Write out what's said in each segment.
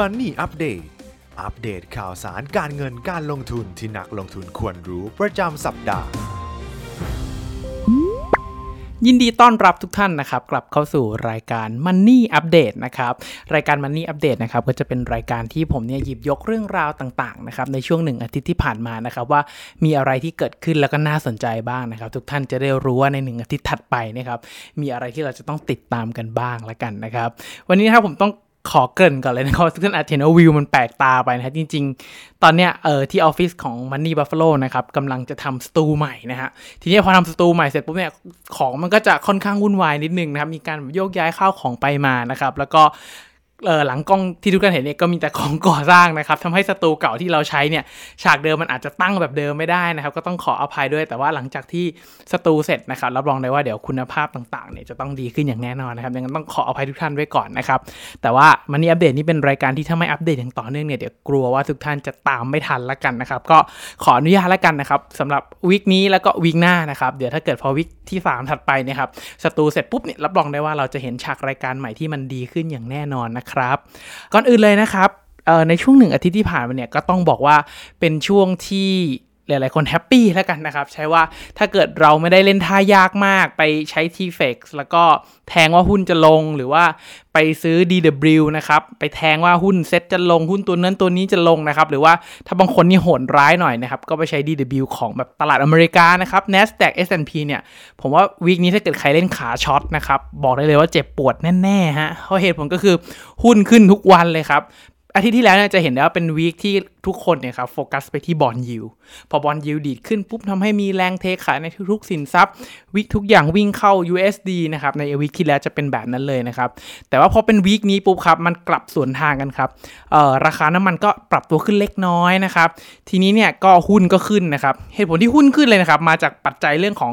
Money Update อัปเดตข่าวสารการเงินการลงทุนที่นักลงทุนควรรู้ประจำสัปดาห์ ยินดีต้อนรับทุกท่านนะครับ กลับเข้าสู่รายการ Money Update นะครับ รายการ Money Update นะครับก็จะเป็นรายการที่ผมเนี่ยหยิบยกเรื่องราวต่างๆนะครับในช่วงหนึ่งอาทิตย์ที่ผ่านมานะครับว่ามีอะไรที่เกิดขึ้นแล้วก็น่าสนใจบ้างนะครับ ทุกท่านจะได้รู้ว่าในหนึ่งอาทิตย์ถัดไปนะครับมีอะไรที่เราจะต้องติดตามกันบ้างละกันนะครับ วันนี้นะครับผมต้อง ขอเกินก่อนเลยนะครับทุกท่านอาจจะเห็นว่าวิวมันแปลกตาไปนะฮะจริง ๆ ตอนเนี้ยเออที่ออฟฟิศของ Money Buffalo นะครับกำลังจะทำสตูใหม่นะฮะทีนี้พอทำสตูใหม่เสร็จปุ๊บเนี่ยของมันก็จะค่อนข้างวุ่นวายนิดนึงนะครับมีการโยกย้ายข้าวของไปมานะครับแล้วก็ หลังกล้องที่ทุกท่านเห็นเนี่ยก็มีแต่ของก่อสร้างนะครับทำให้สตูเก่าที่เราใช้เนี่ยฉากเดิมมันอาจจะตั้งแบบเดิมไม่ได้นะครับ ก็ต้องขออภัยด้วย แต่ว่าหลังจากที่สตูเสร็จนะครับรับรองได้ว่าเดี๋ยวคุณภาพต่างๆเนี่ยจะต้องดีขึ้นอย่างแน่นอนนะครับดังนั้นต้องขออภัยทุกท่านไว้ก่อนนะครับ แต่ว่ามันนี่อัปเดตนี่เป็นรายการที่ถ้าไม่อัปเดตอย่างต่อเนื่องเนี่ยเดี๋ยวกลัวว่าทุกท่านจะตามไม่ทันละกันนะครับ ก็ขออนุญาตละกันนะครับสำหรับวีคนี้แล้วก็วีคหน้านะครับเดี๋ยวถ้าเกิดพอวีคที่ 3 ถัดไปเนี่ยครับสตูเสร็จปุ๊บเนี่ยรับรองได้ว่าเราจะเห็นฉากรายการใหม่ที่มันดีขึ้นอย่างแน่นอนนะครับก่อนอื่นเลยนะครับในช่วงหนึ่งอาทิตย์ที่ผ่านมาเนี่ยก็ต้องบอกว่าเป็นช่วงที่ หลายๆคนแฮปปี้แล้วกันนะครับ ใช้ว่าถ้าเกิดเราไม่ได้เล่นท่ายากมากไปใช้ t f x แล้วก็แทงว่าหุ้นจะลงหรือว่าไปซื้อ DW นะครับ ไปแทงว่าหุ้นเซ็ตจะลงหุ้นตัวนั้นตัวนี้จะลงนะครับ หรือว่าถ้าบางคนนี่โหดร้ายหน่อยนะครับ ก็ไปใช้ DW ของแบบตลาดอเมริกานะครับ NASDAQ S&P เนี่ย ผมว่าวีคนี้ถ้าเกิดใครเล่นขาช็อตนะครับ บอกได้เลยว่าเจ็บปวดแน่ๆฮะเพราะเหตุผลก็คือหุ้นขึ้นทุกวันเลยครับ อาทิตย์ที่แล้วเนี่ยจะเห็นได้ว่าเป็นวีคที่ทุกคนเนี่ยครับโฟกัสไปที่บอลยิว พอบอลยิวดีดขึ้นปุ๊บทำให้มีแรงเทขายในทุกๆสินทรัพย์วิกทุกอย่างวิ่งเข้า USD นะครับในวีคที่แล้วจะเป็นแบบนั้นเลยนะครับ แต่ว่าพอเป็นวีคนี้ปุ๊บครับมันกลับสวนทางกันครับเอ่อราคาน้ำมันก็ปรับตัวขึ้นเล็กน้อยนะครับ ทีนี้เนี่ยก็หุ้นก็ขึ้นนะครับ เหตุผลที่หุ้นขึ้นเลยนะครับ มาจากปัจจัยเรื่องของ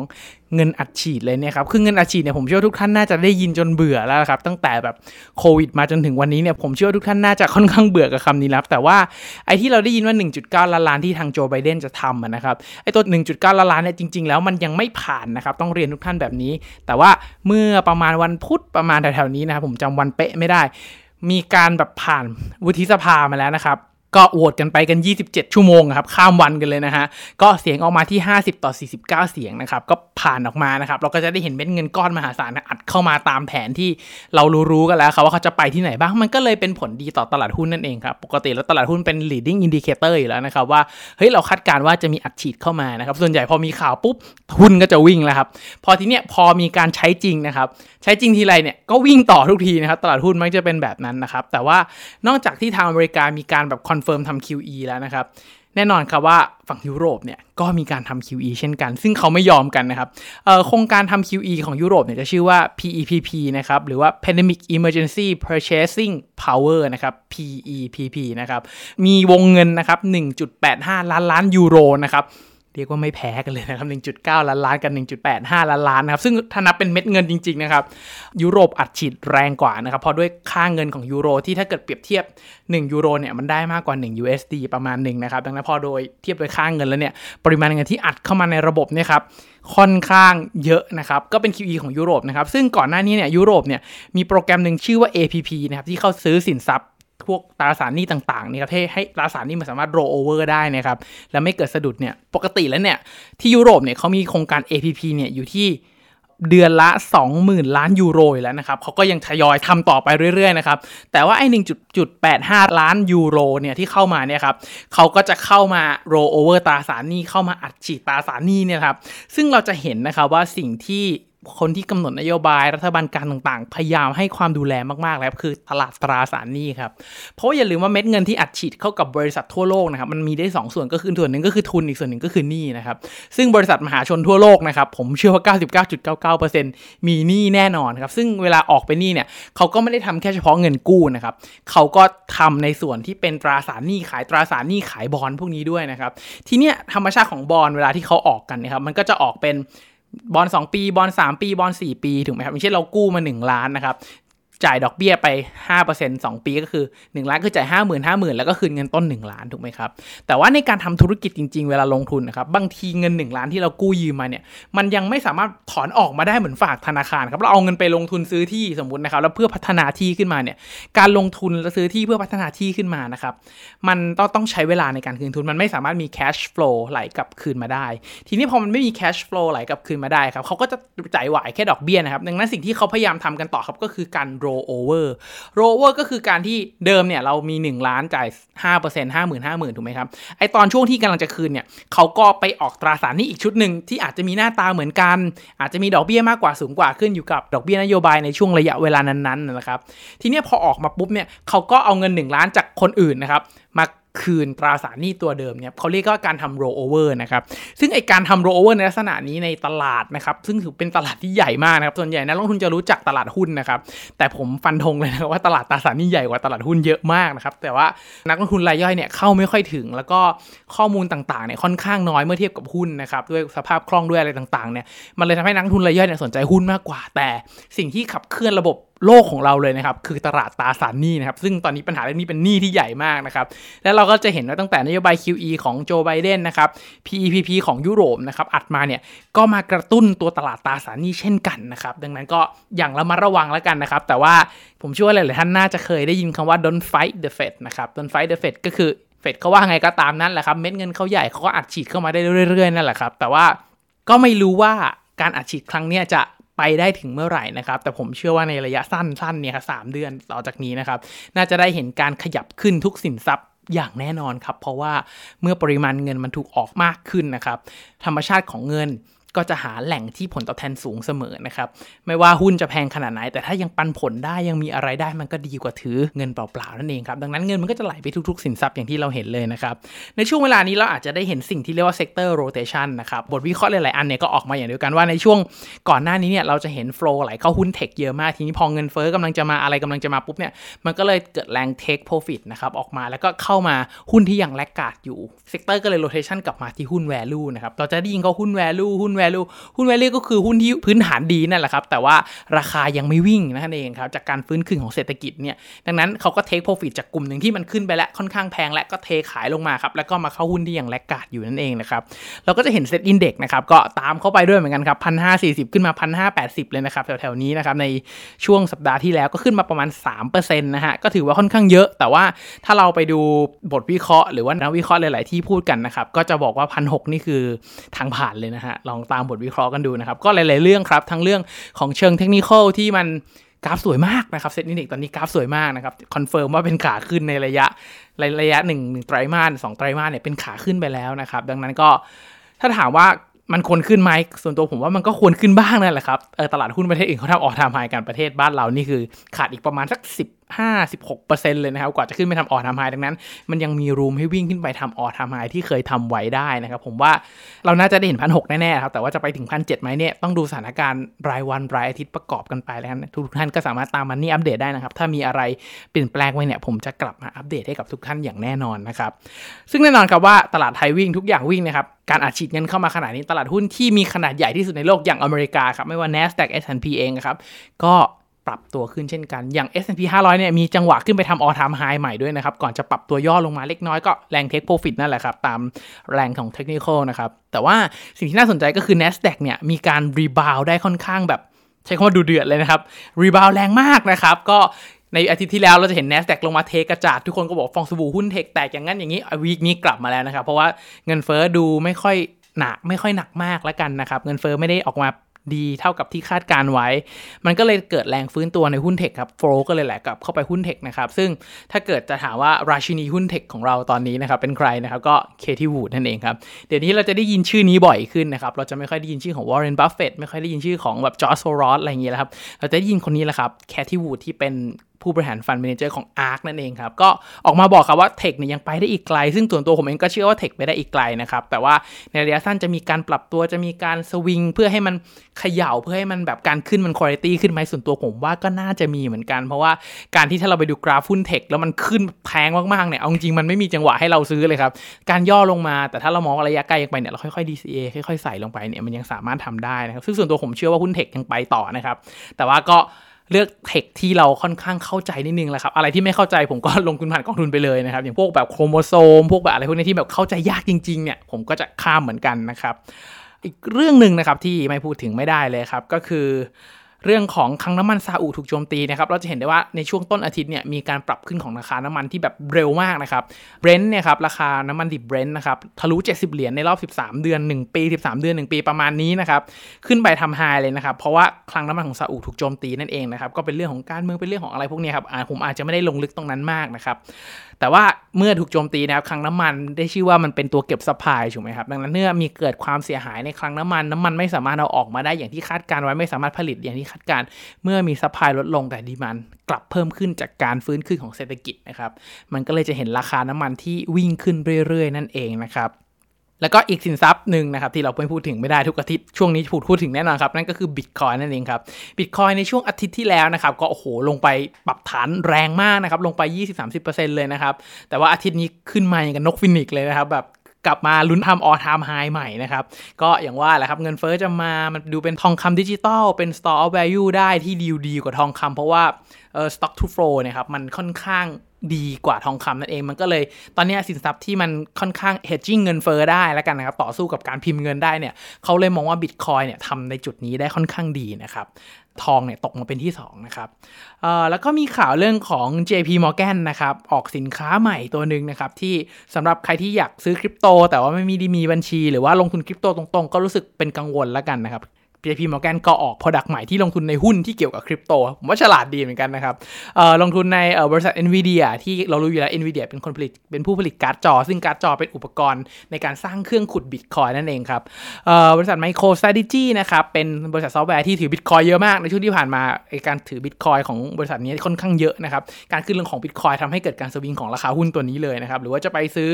เงินอัดฉีดเลยเนี่ยครับ คือเงินอัดฉีดเนี่ยผมเชื่อทุกท่านน่าจะได้ยินจนเบื่อแล้วครับ ตั้งแต่แบบโควิดมาจนถึงวันนี้เนี่ยผมเชื่อทุกท่านน่าจะค่อนข้างเบื่อกับคำนี้แล้วแต่ว่าไอ้ที่เราได้ยินว่า 1.9 ล้านล้านที่ทางโจไบเดนจะทำนะครับไอ้ตัว 1.9 ล้านล้านเนี่ยจริง ๆ แล้วมันยังไม่ผ่านนะครับต้องเรียนทุกท่านแบบนี้ แต่ว่าเมื่อประมาณวันพุธประมาณแถวๆนี้นะครับผมจำวันเป๊ะไม่ได้ มีการแบบผ่านวุฒิสภามาแล้วนะครับ ก็โหวตกันไปกัน 27 ชั่วโมงครับ ข้ามวันกันเลยนะฮะ ก็เสียงออกมาที่ 50 ต่อ 49 เสียงนะครับ ก็ผ่านออกมานะครับ เราก็จะได้เห็นเม็ดเงินก้อนมหาศาลอัดเข้ามาตามแผนที่เรารู้ๆกันแล้วครับว่าเขาจะไปที่ไหนบ้าง มันก็เลยเป็นผลดีต่อตลาดหุ้นนั่นเองครับ ปกติแล้วตลาดหุ้นเป็น leading indicator อยู่แล้วนะครับว่าเฮ้ยเราคาดการณ์ว่าจะมีอัดฉีดเข้ามานะครับ ส่วนใหญ่พอมีข่าวปุ๊บหุ้นก็จะวิ่งแล้วครับ พอทีเนี้ยพอมีการใช้จริงนะครับ ใช้จริงทีไรเนี่ยก็วิ่งต่อทุกทีนะครับ ตลาดหุ้นมักจะเป็นแบบนั้นนะครับ แต่ว่านอกจากที่ทางอเมริกามีการแบบ confirm ทำ QE แล้วนะครับ แน่นอนครับว่าฝั่งยุโรปเนี่ยก็มีการทำ QE เช่นกัน ซึ่งเขาไม่ยอมกันนะครับโครงการทำ QE ของยุโรปเนี่ยจะชื่อว่า PEPP นะครับ หรือว่า Pandemic Emergency Purchasing Power นะครับ PEPP นะครับ มีวงเงินนะครับ 1.85 ล้านล้านยูโรนะครับ เรียกว่าไม่แพ้กันเลยนะครับ 1.9 ล้านล้านกัน1.85 ล้านล้านนะครับ ซึ่งถ้านับเป็นเม็ดเงินจริง ๆ นะครับ ยุโรปอัดฉีดแรงกว่านะครับ เพราะด้วยค่าเงินของยูโรที่ถ้าเกิดเปรียบเทียบ 1 ยูโรเนี่ยมันได้มากกว่า 1 USD ประมาณหนึ่งนะครับ ดังนั้นพอโดยเทียบโดยค่าเงินแล้วเนี่ยปริมาณเงินที่อัดเข้ามาในระบบเนี่ยครับค่อนข้างเยอะนะครับ ก็เป็น QE ของยุโรปนะครับ ซึ่งก่อนหน้านี้เนี่ยยุโรปเนี่ยมีโปรแกรมหนึ่งชื่อว่า APP นะครับที่เข้าซื้อสินทรัพย์ พวกตราสารหนี้ต่างๆนี่ครับให้ให้ตราสารหนี้มันสามารถ roll over ได้นะครับ แล้วไม่เกิดสะดุดเนี่ยปกติแล้วเนี่ยที่ยุโรปเนี่ยเขามีโครงการ APP เนี่ยอยู่ที่เดือนละ 20,000 ล้านยูโรแล้วนะครับเขาก็ยังทยอยทำต่อไปเรื่อยๆนะครับ แต่ว่าไอ้1.85 ล้านยูโรเนี่ยที่เข้ามาเนี่ยครับเขาก็จะเข้ามา roll over ตราสารหนี้เข้ามาอัดฉีดตราสารหนี้เนี่ยครับซึ่งเราจะเห็นนะครับว่าสิ่งที่ คนที่กำหนดนโยบายรัฐบาลการต่างๆ พยายามให้ความดูแลมากๆ แล้วคือตลาดตราสารหนี้ครับ เพราะอย่าลืมว่าเม็ดเงินที่อัดฉีดเข้ากับบริษัททั่วโลกนะครับ มันมีได้ 2 ส่วนก็คือส่วนหนึ่งก็คือทุนอีกส่วนหนึ่งก็คือหนี้นะครับ ซึ่งบริษัทมหาชนทั่วโลกนะครับ ผมเชื่อว่า 99.99%มีหนี้แน่นอนครับ ซึ่งเวลาออกไปหนี้เนี่ยเขาก็ไม่ได้ทำแค่เฉพาะเงินกู้นะครับเขาก็ทำในส่วนที่เป็นตราสารหนี้ขายตราสารหนี้ขายบอลพวกนี้ด้วยนะครับ ทีเนี้ยธรรมชาติของบอลเวลาที่เขาออกกันนะครับมันก็จะออกเป็น บอล2ปี บอล3ปี บอล4ปี ถูกไหมครับอย่างเช่นเรากู้มา 1 ล้านนะครับ จ่ายดอกเบี้ยไป 5% 2 ปีก็คือ 1 ล้านคือจ่าย 5 0 0 0 0 5 0,000 แล้วก็คืนเงินต้น 1 ล้านถูกไหมครับ แต่ว่าในการทำธุรกิจจริง ๆ เวลาลงทุนนะครับ บางทีเงิน 1 ล้านที่เรากู้ยืมมาเนี่ย มันยังไม่สามารถถอนออกมาได้เหมือนฝากธนาคารครับ เราเอาเงินไปลงทุนซื้อที่สมมตินะครับ แล้วเพื่อพัฒนาที่ขึ้นมาเนี่ย การลงทุนแล้วซื้อที่เพื่อพัฒนาที่ขึ้นมานะครับ มันต้องต้องใช้เวลาในการคืนทุน มันไม่สามารถมี cash flow ไหลกลับคืนมาได้ ทีนี้พอมันไม่มี cash flow ไหลกลับคืนมาได้ครับเขาก็จะจ่ายไหวแค่ดอกเบี้ยนะครับ ดังนั้นสิ่งที่เขาพยายามทำกันต่อครับก็คือการ roll over roll over ก็คือการที่เดิมเนี่ยเรามี 1 ล้านจ่าย 5% 50,000 50,000 ถูกไหมครับ ไอตอนช่วงที่กำลังจะคืนเนี่ยเขาก็ไปออกตราสารนี้อีกชุดหนึ่งที่อาจจะมีหน้าตาเหมือนกัน อาจจะมีดอกเบี้ยมากกว่าสูงกว่าขึ้นอยู่กับดอกเบี้ยนโยบายในช่วงระยะเวลานั้นๆนะครับ ทีนี้พอออกมาปุ๊บเนี่ยเขาก็เอาเงิน 1 ล้านจากคนอื่นนะครับมา คืนตราสารหนี้ตัวเดิมเนี่ยเขาเรียกว่าการทำ roll over นะครับ ซึ่งไอการทำ roll over ในลักษณะนี้ในตลาดนะครับ ซึ่งถือเป็นตลาดที่ใหญ่มากนะครับ ส่วนใหญ่นักลงทุนจะรู้จักตลาดหุ้นนะครับ แต่ผมฟันธงเลยนะว่าตลาดตราสารหนี้ใหญ่กว่าตลาดหุ้นเยอะมากนะครับ แต่ว่านักลงทุนรายย่อยเนี่ยเข้าไม่ค่อยถึง แล้วก็ข้อมูลต่างๆเนี่ยค่อนข้างน้อยเมื่อเทียบกับหุ้นนะครับด้วยสภาพคล่องด้วยอะไรต่างๆเนี่ยมันเลยทำให้นักลงทุนรายย่อยเนี่ยสนใจหุ้นมากกว่า แต่สิ่งที่ขับเคลื่อนระบบ โลกของเราเลยนะครับ คือตลาดตราสารหนี้นะครับ ซึ่งตอนนี้ปัญหาเรื่องนี้เป็นหนี้ที่ใหญ่มากนะครับ และเราก็จะเห็นว่าตั้งแต่นโยบาย QE ของโจไบเดนนะครับ PEPP ของยุโรปนะครับ อัดมาเนี่ย ก็มากระตุ้นตัวตลาดตราสารหนี้เช่นกันนะครับ ดังนั้นก็อย่างระมัดระวังแล้วกันนะครับ แต่ว่าผมเชื่อว่าหลายๆท่านน่าจะเคยได้ยินคำว่า don't fight the Fed นะครับ don't fight the Fed ก็คือเฟดเขาว่าไงก็ตามนั้นแหละครับ เม็ดเงินเขาใหญ่เขาก็อัดฉีดเข้ามาได้เรื่อยๆนั่นแหละครับ แต่ว่าก็ไม่รู้ว่าการอัดฉีดครั้งนี้จะ ไปได้ถึงเมื่อไหร่นะครับ แต่ผมเชื่อว่าในระยะสั้นๆเนี่ยครับสเดือนต่อจากนี้นะครับ น่าจะได้เห็นการขยับขึ้นทุกสินทรัพย์อย่างแน่นอนครับ เพราะว่าเมื่อปริมาณเงินมันถูกออกมากขึ้นนะครับ ธรรมชาติของเงิน ก็จะหาแหล่งที่ผลตอบแทนสูงเสมอนะครับ ไม่ว่าหุ้นจะแพงขนาดไหน แต่ถ้ายังปันผลได้ยังมีอะไรได้มันก็ดีกว่าถือเงินเปล่าๆนั่นเองครับ ดังนั้นเงินมันก็จะไหลไปทุกๆ สินทรัพย์อย่างที่เราเห็นเลยนะครับ ในช่วงเวลานี้เราอาจจะได้เห็นสิ่งที่เรียกว่า sector rotation นะครับ บทวิเคราะห์หลายๆอันเนี่ยก็ออกมาอย่างเดียวกันว่าในช่วงก่อนหน้านี้เนี่ยเราจะเห็น flow ไหลเข้าหุ้นเทคเยอะมาก ทีนี้พอเงินเฟ้อกำลังจะมาอะไรกำลังจะมาปุ๊บเนี่ยมันก็เลยเกิดแรง take profit นะครับออกมาแล้วก็เข้ามาหุ้นที่ยังแลกกาดอยู่ sector ก็เลย rotation กลับมาที่หุ้น value นะครับเราจะได้ยินเขาหุ้น value หุ้น value หุ้น value ก็คือหุ้นที่พื้นฐานดีนั่นแหละครับ แต่ว่าราคายังไม่วิ่งนั่นเองครับ จากการฟื้นคืนของเศรษฐกิจเนี่ย ดังนั้นเขาก็ take profit จากกลุ่มหนึ่งที่มันขึ้นไปแล้วค่อนข้างแพงและก็เทขายลงมาครับ แล้วก็มาเข้าหุ้นที่ยัง laggard อยู่นั่นเองนะครับ เราก็จะเห็น SET Index นะครับ ก็ตามเข้าไปด้วยเหมือนกันครับพันห้าสี่สิบขึ้นมาพันห้าแปดสิบเลยนะครับแถวๆนี้นะครับในช่วงสัปดาห์ที่แล้วก็ขึ้นมาประมาณ3%นะฮะก็ถือว่าค่อนข้างเยอะ แต่ว่าถ้าเราไปดูบทวิเคราะห์หรือว่านักวิเคราะห์หลาย ๆ ที่พูดกันนะครับก็จะบอกว่าพันหนี่คือทางผ่านเลยนะฮะลองตามบทวิเคราะห์กันดูนะครับ ก็หลาย ๆ เรื่องครับ ทั้งเรื่องของเชิงเทคนิคที่มันกราฟสวยมากนะครับ SET Index ตอนนี้กราฟสวยมากนะครับ confirm ว่าเป็นขาขึ้นในระยะระยะหนึ่งหนึ่งไตรมาสสองไตรมาสเนี่ยเป็นขาขึ้นไปแล้วนะครับ ดังนั้นก็ถ้าถามว่ามันควรขึ้นไหมส่วนตัวผมว่ามันก็ควรขึ้นบ้างนั่นแหละครับตลาดหุ้นประเทศอื่นเขาทำ all time high กันประเทศบ้านเรานี่คือขาดอีกประมาณสัก10 5-16%เลยนะครับ กว่าจะขึ้นไปทำ all time high ดังนั้น มันยังมี room ให้วิ่งขึ้นไปทำ all time high ที่เคยทำไว้ได้นะครับ ผมว่าเราน่าจะได้เห็นพันหแน่ๆครับ แต่ว่าจะไปถึงพันเไหมเนี่ยต้องดูสถานการณ์รายวันรายอาทิตย์ประกอบกันไปแล้วนะทุกท่านก็สามารถตามมันนี่อัปเดตได้นะครับ ถ้ามีอะไรเปลี่ยนแปลงไว้เนี่ยผมจะกลับมาอัปเดตให้กับทุกท่านอย่างแน่นอนนะครับซึ่งแน่นอนครับว่าตลาดไทยวิ่งทุกอย่างวิ่งนะครับการอัดฉีดเงินเข้ามาขนาดนี้ตลาดหุ้นที่มีขนาดใหญ่ที่สุดในโลกอย่างอเมริกาครับไม่ว่า NASDAQ S&P เองครับก็ ปรับตัวขึ้นเช่นกัน อย่าง S&P 500 เนี่ยมีจังหวะขึ้นไปทำออทามไฮใหม่ด้วยนะครับ ก่อนจะปรับตัวย่อลงมาเล็กน้อยก็แรงเทคโปรฟิตนั่นแหละครับ ตามแรงของเทคนิคนะครับ แต่ว่าสิ่งที่น่าสนใจก็คือ NASDAQ เนี่ยมีการ rebound ได้ค่อนข้างแบบ ใช้คำว่าดุเดือดเลยนะครับ rebound แรงมากนะครับ ก็ในอาทิตย์ที่แล้วเราจะเห็น NASDAQ ลงมาเทกระจาด ทุกคนก็บอกฟองสบู่หุ้น tech แตกอย่างนั้นอย่างนี้ week นี้กลับมาแล้วนะครับเพราะว่าเงินเฟ้อดูไม่ค่อยหนักไม่ค่อยหนักมากแล้วกันนะครับเงินเฟ้อไม่ได้ออกมา ดีเท่ากับที่คาดการณ์ไว้ มันก็เลยเกิดแรงฟื้นตัวในหุ้น tech ครับ flow ก็เลยแหละกลับเข้าไปหุ้น tech นะครับ ซึ่งถ้าเกิดจะถามว่าราชินีหุ้น tech ของเราตอนนี้นะครับ เป็นใครนะครับก็ Cathie Wood นั่นเองครับ เดี๋ยวนี้เราจะได้ยินชื่อนี้บ่อยขึ้นนะครับ เราจะไม่ค่อยได้ยินชื่อของวอร์เรนบัฟเฟตไม่ค่อยได้ยินชื่อของแบบจอร์จโซรอสอะไรอย่างเงี้ยแล้วครับ เราจะได้ยินคนนี้แหละครับ Cathie Wood ที่เป็น ผู้บริหาร fund manager ของ ARK นั่นเองครับ ก็ออกมาบอกครับว่า tech เนี่ยยังไปได้อีกไกล ซึ่งส่วนตัวผมเองก็เชื่อว่า tech ไปได้อีกไกลนะครับ แต่ว่าในระยะสั้นจะมีการปรับตัวจะมีการสวิงเพื่อให้มันเขย่าเพื่อให้มันแบบการขึ้นมันคุณภาพขึ้นไหมส่วนตัวผมว่าก็น่าจะมีเหมือนกัน เพราะว่าการที่ถ้าเราไปดูกราฟหุ้นเทคแล้วมันขึ้นแพงมากๆเนี่ยเอาจริงมันไม่มีจังหวะให้เราซื้อเลยครับการย่อลงมาแต่ถ้าเรามองระยะไกลไปเนี่ยเราค่อยๆ DCA ค่อยๆใส่ลงไปเนี่ยมันยังสามารถทำได้นะครับซึ่งส่วนตัวผมเชื่อว่าหุ้นเทคยังไปต่อนะครับแต่ว่าก็ เลือกเทคที่เราค่อนข้างเข้าใจนิดนึงแหละครับ อะไรที่ไม่เข้าใจผมก็ลงทุนผ่านกองทุนไปเลยนะครับ อย่างพวกแบบโครโมโซม พวกแบบอะไรพวกนี้ที่แบบเข้าใจยากจริงๆเนี่ยผมก็จะข้ามเหมือนกันนะครับ อีกเรื่องหนึ่งนะครับที่ไม่พูดถึงไม่ได้เลยครับก็คือ เรื่องของคลังน้ำมันซาอุถูกโจมตีนะครับเราจะเห็นได้ว่าในช่วงต้นอาทิตย์เนี่ยมีการปรับขึ้นของราคาน้ำมันที่แบบเร็วมากนะครับเบรนท์เนี่ยครับราคาน้ำมันดิบเบรนท์นะครับทะลุ 70 เหรียญในรอบ 13 เดือน 1 ปี 13 เดือน 1 ปีประมาณนี้นะครับขึ้นไปทำ high เลยนะครับเพราะว่าคลังน้ำมันของซาอุถูกโจมตีนั่นเองนะครับก็เป็นเรื่องของการเมืองเป็นเรื่องของอะไรพวกนี้ครับผมอาจจะไม่ได้ลงลึกตรงนั้นมากนะครับแต่ว่าเมื่อถูกโจมตีนะครับคลังน้ำมันได้ชื่อว่ามันเป็นตัวเก็บ supply ถูกไหมครับดังนั้นเมื่อมีเกิดความเสียหายในคลังน้ำมันน้ำมันไม่สามารถเอาออกมาได้อย่างที่คาดการณ์ไว้ไม่สามารถผลิตอย่างที่คาดการณ์เมื่อมี supply ลดลงแต่ demand กลับเพิ่มขึ้นจากการฟื้นขึ้นของเศรษฐกิจนะครับมันก็เลยจะเห็นราคาน้ำมันที่วิ่งขึ้นเรื่อย ๆ นั่นเองนะครับแล้วก็อีกสินทรัพย์หนึ่งนะครับที่เราไม่พูดถึงไม่ได้ทุกอาทิตย์ช่วงนี้พูดพูดถึงแน่นอนครับ นั่นก็คือบิตคอยน์นั่นเองครับบิตคอยน์ในช่วงอาทิตย์ที่แล้วนะครับก็โอ้โหลงไปปรับฐานแรงมากนะครับลงไป 20-30%เลยนะครับแต่ว่าอาทิตย์นี้ขึ้นมาอย่างกับนกฟีนิกซ์เลยนะครับแบบ กลับมาลุ้นทำ all time high ใหม่นะครับ ก็อย่างว่าแหละครับเงินเฟอ้อจะมา มันดูเป็นทองคำดิจิตอลเป็น store of value ได้ที่ดีดีกว่าทองคำเพราะว่า stock to flow นะครับมันค่อนข้างดีกว่าทองคำนั่นเองมันก็เลยตอนนี้สินทรัพย์ที่มันค่อนข้าง hedging เงินเฟอ้อได้แล้วกันนะครับ ต่อสู้กับการพิมพ์เงินได้เนี่ยเขาเลยมองว่าบิตคอยเนี่ยทำในจุดนี้ได้ค่อนข้างดีนะครับ ทองเนี่ยตกมาเป็นที่ 2 นะครับแล้วก็มีข่าวเรื่องของ JP Morgan นะครับ ออกสินค้าใหม่ตัวหนึ่งนะครับ ที่สำหรับใครที่อยากซื้อคริปโต แต่ว่าไม่มีดีมีบัญชี หรือว่าลงทุนคริปโตตรงๆ ก็รู้สึกเป็นกังวลแล้วกันนะครับ JP Morgan ก็ออก Product ใหม่ที่ลงทุนในหุ้นที่เกี่ยวกับคริปโต ผมว่าฉลาดดีเหมือนกันนะครับลงทุนในบริษัท NVIDIA ที่เรารู้อยู่แล้ว NVIDIA เป็นคนผลิตเป็นผู้ผลิตการ์ดจอ ซึ่งการ์ดจอเป็นอุปกรณ์ในการสร้างเครื่องขุดบิตคอยน์นั่นเองครับบริษัท MicroStrategy นะครับเป็นบริษัทซอฟต์แวร์ที่ถือบิตคอยน์เยอะมากในช่วงที่ผ่านมาการถือบิตคอยน์ของบริษัทนี้ค่อนข้างเยอะนะครับการขึ้นลงของบิตคอยทำให้เกิดการสวิงของราคาหุ้นตัวนี้เลยนะครับหรือว่าจะไปซื้อ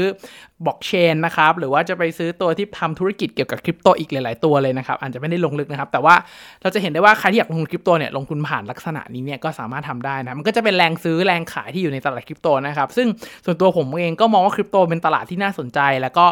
บล็อกเชนนะครับหรือว่าจะไปซื้อตัวที่ทำธุรกิจเกี่ยวกับคริปโตอีกหลาย ๆ ตัวเลยนะครับอาจจะไม่ได้ลงลึกนะครับ แต่ว่าเราจะเห็นได้ว่าใครที่อยากลงทุนคริปโตเนี่ยลงทุนผ่านลักษณะนี้เนี่ยก็สามารถทำได้นะมันก็จะเป็นแรงซื้อแรงขายที่อยู่ในตลาดคริปโตนะครับซึ่งส่วนตัวผมเองก็มองว่าคริปโตเป็นตลาดที่น่าสนใจ แล้วก็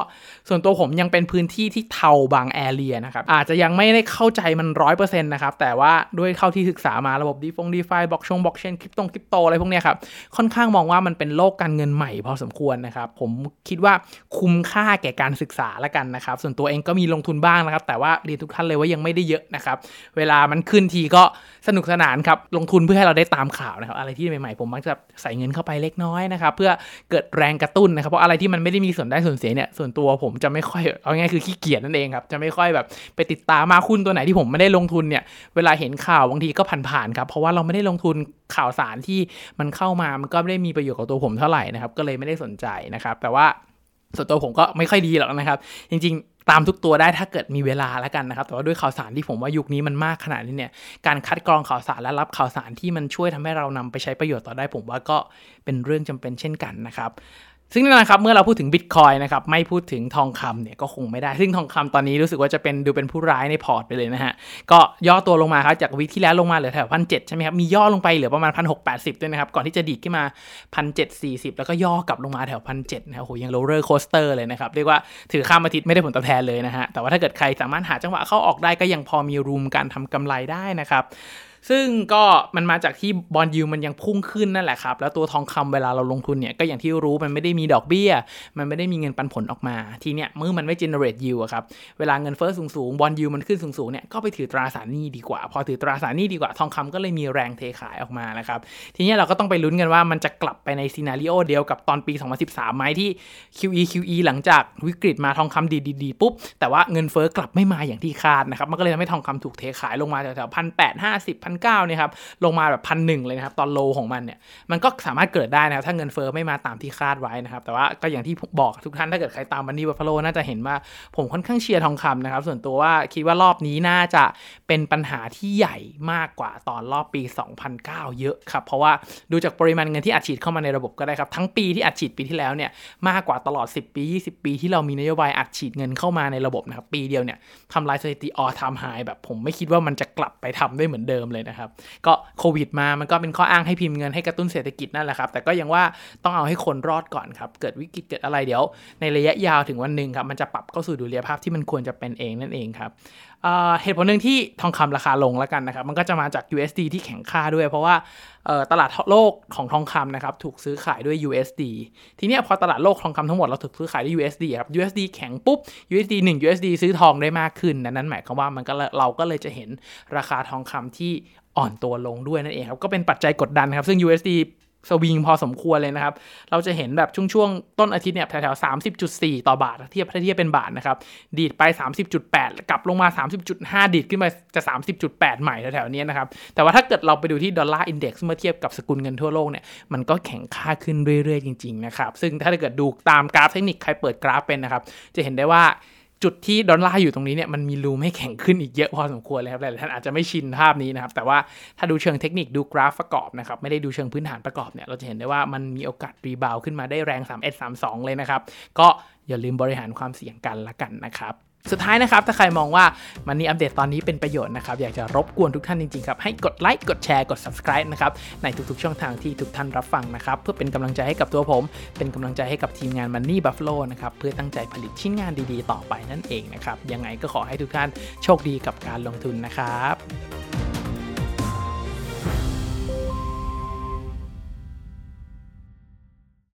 ส่วนตัวผมยังเป็นพื้นที่ที่เทาบางแอเรียนะครับอาจจะยังไม่ได้เข้าใจมันร้อยเปอร์เซ็นต์นะครับแต่ว่าด้วยเข้าที่ศึกษามาระบบดีฟงดีฟายบล็อกชงบล็อกเชนคริปโตคริปโตอะไรพวกนี้ครับค่อนข้างมองว่ามันเป็นโลกการเงินใหม่พอสมควรนะครับผมคิดว่าคุ้มค่าแก่การศึกษาแล้วกันนะครับส่วนตัวเองก็มีลงทุนบ้างนะครับแต่ว่าเรียนทุกท่านเลยว่ายังไม่ได้เยอะนะครับ เวลามันขึ้นทีก็สนุกสนานครับ ลงทุนเพื่อให้เราได้ตามข่าวนะครับ อะไรที่ใหม่ๆผมมักจะใส่เงินเข้าไปเล็กน้อยนะครับ เพื่อเกิดแรงกระตุ้นนะครับ เพราะอะไรที่มันไม่ได้มีส่วนได้ส่วนเสียเนี่ย ส่วนตัวผมจะไม่ค่อย เอาง่ายคือขี้เกียจนั่นเองครับ จะไม่ค่อยแบบไปติดตามมาคุณตัวไหนที่ผมไม่ได้ลงทุนเนี่ย เวลาเห็นข่าวบางทีก็ผ่านๆครับ เพราะว่าเราไม่ได้ลงทุนข่าวสารที่มันเข้ามา มันก็ไม่ได้มีประโยชน์กับตัวผมเท่าไหร่นะครับ ก็เลยไม่ได้สนใจนะครับ แต่ว่าส่วนตัวผมก็ไม่ค่อยดีหรอกนะครับ จริง ตามทุกตัวได้ถ้าเกิดมีเวลาแล้วกันนะครับ แต่ว่าด้วยข่าวสารที่ผมว่ายุคนี้มันมากขนาดนี้เนี่ย การคัดกรองข่าวสารและรับข่าวสารที่มันช่วยทำให้เรานำไปใช้ประโยชน์ต่อได้ ผมว่าก็เป็นเรื่องจำเป็นเช่นกันนะครับซึ่งแน่นอนครับเมื่อเราพูดถึงบิตคอยนะครับไม่พูดถึงทองคำเนี่ยก็คงไม่ได้ ซึ่งทองคำตอนนี้รู้สึกว่าจะเป็นดูเป็นผู้ร้ายในพอร์ตไปเลยนะฮะ ก็ย่อตัวลงมาครับจากวิที่แล้วลงมาเหลือแถวพันเใช่ไหมครับมีย่อลงไปเหลือประมาณพันหกแปดสิบด้วยนะครับ ก่อนที่จะดีดขึ้นมาพันเจ็ดสี่สิบแล้วก็ย่อกลับลงมาแถวพันเจ็ดนะโอ้โหยัง roller coaster เลยนะครับเรียกว่าถือข้ามอาทิตย์ไม่ได้ผลตอบแทนเลยนะฮะแต่ว่าถ้าเกิดใครสามารถหาจังหวะเข้าออกได้ก็ยังพอมี room การทำกำไรได้นะครับ ซึ่งก็มันมาจากที่ bond yield มันยังพุ่งขึ้นนั่นแหละครับ แล้วตัวทองคำเวลาเราลงทุนเนี่ยก็อย่างที่รู้มันไม่ได้มีดอกเบี้ย มันไม่ได้มีเงินปันผลออกมา ทีเนี้ยเมื่อมันไม่ generate yield อะครับ เวลาเงินเฟ้อสูงๆ bond yield มันขึ้นสูงๆเนี่ยก็ไปถือตราสารหนี้ดีกว่า พอถือตราสารหนี้ดีกว่าทองคำก็เลยมีแรงเทขายออกมานะครับ ทีเนี้ยเราก็ต้องไปลุ้นกันว่ามันจะกลับไปใน scenario เดียวกับตอนปี 2013ไหมที่ QE QE หลังจากวิกฤตมาทองคำดีๆปุ๊บแต่ว่าเงินเฟ้อกลับไม่มาอย่างที่คาดนะครับมันก็เลยทำให้ทองคำถูกเทขายลงมาแถวๆพันแปดห้าสิบพันเก้าเนี่ยครับลงมาแบบพันหนึ่งเลยนะครับตอน low ของมันเนี่ยมันก็สามารถเกิดได้นะครับถ้าเงินเฟ้อไม่มาตามที่คาดไว้นะครับแต่ว่าก็อย่างที่บอกทุกท่านถ้าเกิดใครตาม Money Buffalo น่าจะเห็นว่าผมค่อนข้างเชียร์ทองคำนะครับส่วนตัวว่าคิดว่ารอบนี้น่าจะเป็นปัญหาที่ใหญ่มากกว่าตอนรอบปี 2009 เยอะครับเพราะว่าดูจากปริมาณเงินที่อัดฉีดเข้ามาในระบบก็ได้ครับทั้งปีที่อัดฉีดปีที่แล้วเนี่ยมากกว่าตลอด 10 ปี 20 ปี ที่เรามีนโยบายอัดฉีดเงินเข้ามาในระบบนะครับปีเดียวเนี่ยทำลายสถิติออทามไฮแบบผมไม่คิดว่ามันจะกลับไปทำได้เหมือนเดิมเลยนะครับ ก็โควิดมามันก็เป็นข้ออ้างให้พิมพ์เงินให้กระตุ้นเศรษฐกิจนั่นแหละครับ แต่ก็ยังว่าต้องเอาให้คนรอดก่อนครับ เกิดวิกฤตเกิดอะไรเดี๋ยว ในระยะยาวถึงวันหนึ่งครับมันจะปรับเข้าสู่ดุลยภาพที่มันควรจะเป็นเองนั่นเองครับ เหตุผลหนึ่งที่ทองคำราคาลงแล้วกันนะครับ มันก็จะมาจาก USD ที่แข็งค่าด้วย เพราะว่าตลาดโลกของทองคำนะครับถูกซื้อขายด้วย USD ทีนี้พอตลาดโลกทองคำทั้งหมดเราถูกซื้อขายด้วย USD ครับ USD แข็งปุ๊บ USD 1 USD ซื้อทองได้มากขึ้นนั้นหมายความว่ามันก็เราก็เลยจะเห็นราคาทองคำที่อ่อนตัวลงด้วยนั่นเองครับ ก็เป็นปัจจัยกดดันครับ ซึ่ง USD swing พอสมควรเลยนะครับ เราจะเห็นแบบช่วงๆ ต้นอาทิตย์เนี่ยแถวๆสามสิบจุดสี่ต่อบาทเทียบถ้าเทียบเป็นบาทนะครับ ดีดไป30.8กลับลงมา30.5ดีดขึ้นมาจะ30.8ใหม่แถวๆนี้นะครับ แต่ว่าถ้าเกิดเราไปดูที่ Dollar Index เมื่อเทียบกับสกุลเงินทั่วโลกเนี่ยมันก็แข็งค่าขึ้นเรื่อยๆ จริงๆนะครับ ซึ่งถ้าเกิดดูตามกราฟเทคนิคใครเปิดกราฟเป็นนะครับจะเห็นได้ว่า จุดที่ดอลลาร์อยู่ตรงนี้เนี่ยมันมี room ให้แข็งขึ้นอีกเยอะพอสมควรเลยครับหลายท่านอาจจะไม่ชินภาพนี้นะครับ แต่ว่าถ้าดูเชิงเทคนิคดูกราฟประกอบนะครับ ไม่ได้ดูเชิงพื้นฐานประกอบเนี่ยเราจะเห็นได้ว่ามันมีโอกาสรีบาวขึ้นมาได้แรง 3 1 3 2 เลยนะครับ ก็อย่าลืมบริหารความเสี่ยงกันละกันนะครับ สุดท้ายนะครับ ถ้าใครมองว่ามันนี่อัปเดตตอนนี้เป็นประโยชน์นะครับ อยากจะรบกวนทุกท่านจริงๆครับ ให้กดไลค์กดแชร์กด subscribe นะครับ ในทุกๆช่องทางที่ทุกท่านรับฟังนะครับ เพื่อเป็นกำลังใจให้กับตัวผม เป็นกำลังใจให้กับทีมงาน Money Buffalo นะครับ เพื่อตั้งใจผลิตชิ้นงานดีๆ ต่อไปนั่นเองนะครับยังไงก็ขอให้ทุกท่านโชคดีกับการลงทุนนะครับ